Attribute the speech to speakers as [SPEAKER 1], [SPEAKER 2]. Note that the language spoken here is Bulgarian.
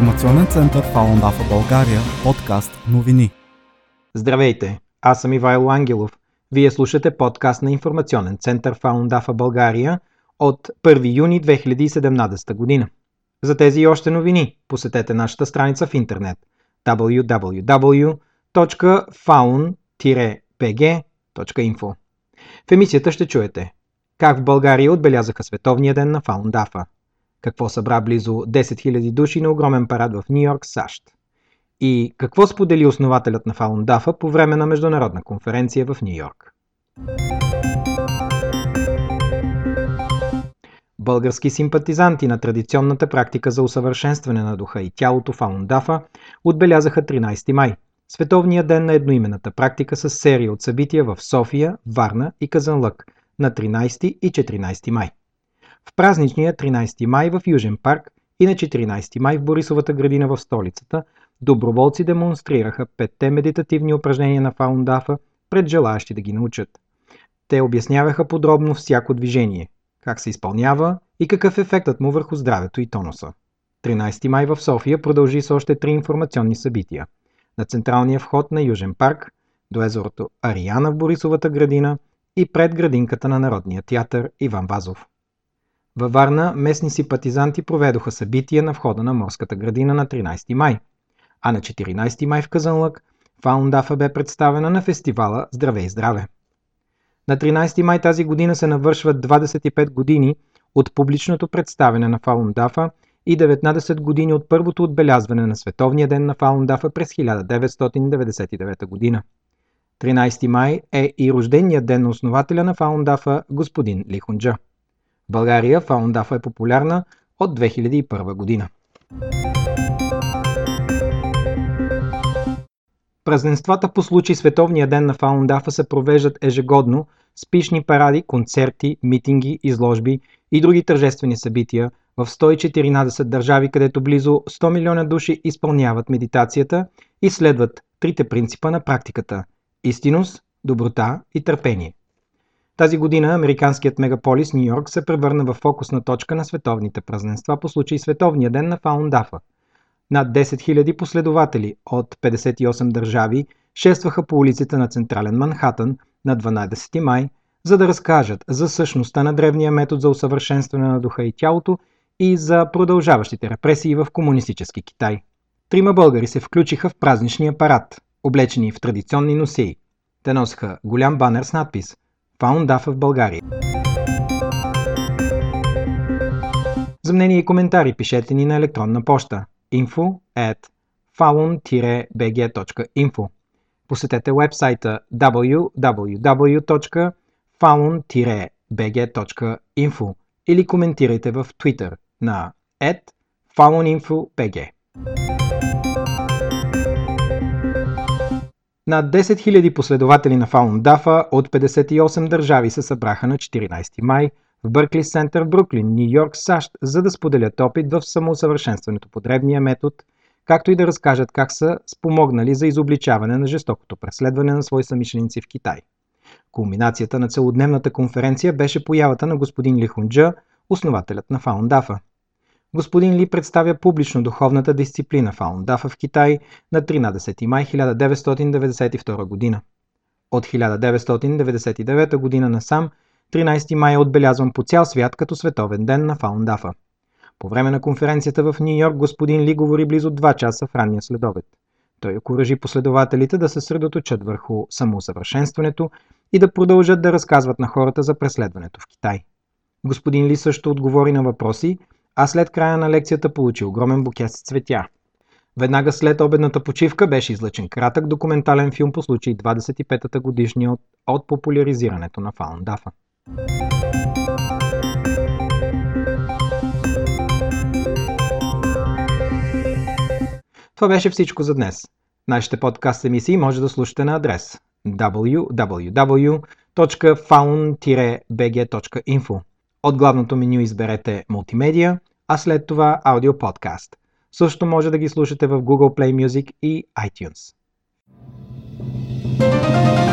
[SPEAKER 1] информационен център Фаландафа България, подкаст новини.
[SPEAKER 2] Здравейте, аз съм Ивайло Ангелов. Вие слушате подкаст на информационен център Фаландафа България от 1 юни 2017 година. За тези и още новини посетете нашата страница в интернет www.faun-bg.info В емисията ще чуете как в България отбелязаха Световния ден на Фаундафа – какво събра близо 10 000 души на огромен парад в Нью Йорк, САЩ. И какво сподели основателят на Фаундафа по време на международна конференция в Нью Йорк. Български симпатизанти на традиционната практика за усъвършенстване на духа и тялото Фаундафа отбелязаха 13 май, Световния ден на едноименната практика с серия от събития в София, Варна и Казанлък на 13 и 14 май в празничния 13 май в Южен парк и на 14 май в Борисовата градина в столицата доброволци демонстрираха петте медитативни упражнения на Фаундафа пред желаящи да ги научат. Те обясняваха подробно всяко движение, как се изпълнява и какъв е ефектът му върху здравето и тонуса. 13 май в София продължи с още три информационни събития. На централния вход на Южен парк, до езерото Ариана в Борисовата градина и пред градинката на Народния театър Иван Вазов. Във Варна местни симпатизанти проведоха събития на входа на морската градина на 13 май, а на 14 май в Казанлък Фаундафа бе представена на фестивала Здраве и здраве. На 13 май тази година се навършват 25 години от публичното представяне на Фаундафа и 19 години от първото отбелязване на Световния ден на Фаундафа през 1999 година. 13 май е и рожденият ден на основателя на Фаундафа, господин Лихунджа. България Фаундафа е популярна от 2001 година. Празненствата по случай Световния ден на Фаундафа се провеждат ежегодно с пишни паради, концерти, митинги, изложби и други тържествени събития в 114 държави, където близо 100 милиона души изпълняват медитацията и следват трите принципа на практиката – истинност, доброта и търпение. Тази година американският мегаполис Нью Йорк се превърна в фокусна точка на световните празненства по случай Световния ден на Фаундафа. Над 10 000 последователи от 58 държави шестваха по улиците на Централен Манхатън на 12 май, за да разкажат за същността на древния метод за усъвършенстване на духа и тялото и за продължаващите репресии в комунистически Китай. Трима българи се включиха в празничния парад, облечени в традиционни носии. Те носеха голям банер с надпис – Фаундафа в България. За мнение и коментари пишете ни на електронна поща info at faun-bg.info Посетете вебсайта www.faun-bg.info или коментирайте в Twitter на fauninfobg. Над 10 000 последователи на Фаундафа от 58 държави се събраха на 14 май в Бъркли Сентър в Бруклин, Нью Йорк, САЩ, за да споделят опит в самоусъвършенстването по древния метод, както и да разкажат как са спомогнали за изобличаване на жестокото преследване на свои самишленици в Китай. Кулминацията на целодневната конференция беше появата на господин Лихунджа, основателят на Фаундафа. Господин Ли представя публично духовната дисциплина Фаундафа в Китай на 13 май 1992 година. От 1999 година насам 13 май е отбелязван по цял свят като световен ден на Фаундафа. По време на конференцията в Нью Йорк господин Ли говори близо 2 часа в ранния следобед. Той окоръжи последователите да се средоточат върху самоусъвършенстването и да продължат да разказват на хората за преследването в Китай. Господин Ли също отговори на въпроси, а след края на лекцията получи огромен букет с цветя. Веднага след обедната почивка беше излъчен кратък документален филм по случай 25-та годишния от, от популяризирането на Фаундафа. Това беше всичко за днес. Нашите подкаст емисии може да слушате на адрес www.faun-bg.info От главното меню изберете Мултимедия а след това аудиоподкаст. Също може да ги слушате в Google Play Music и iTunes. thank you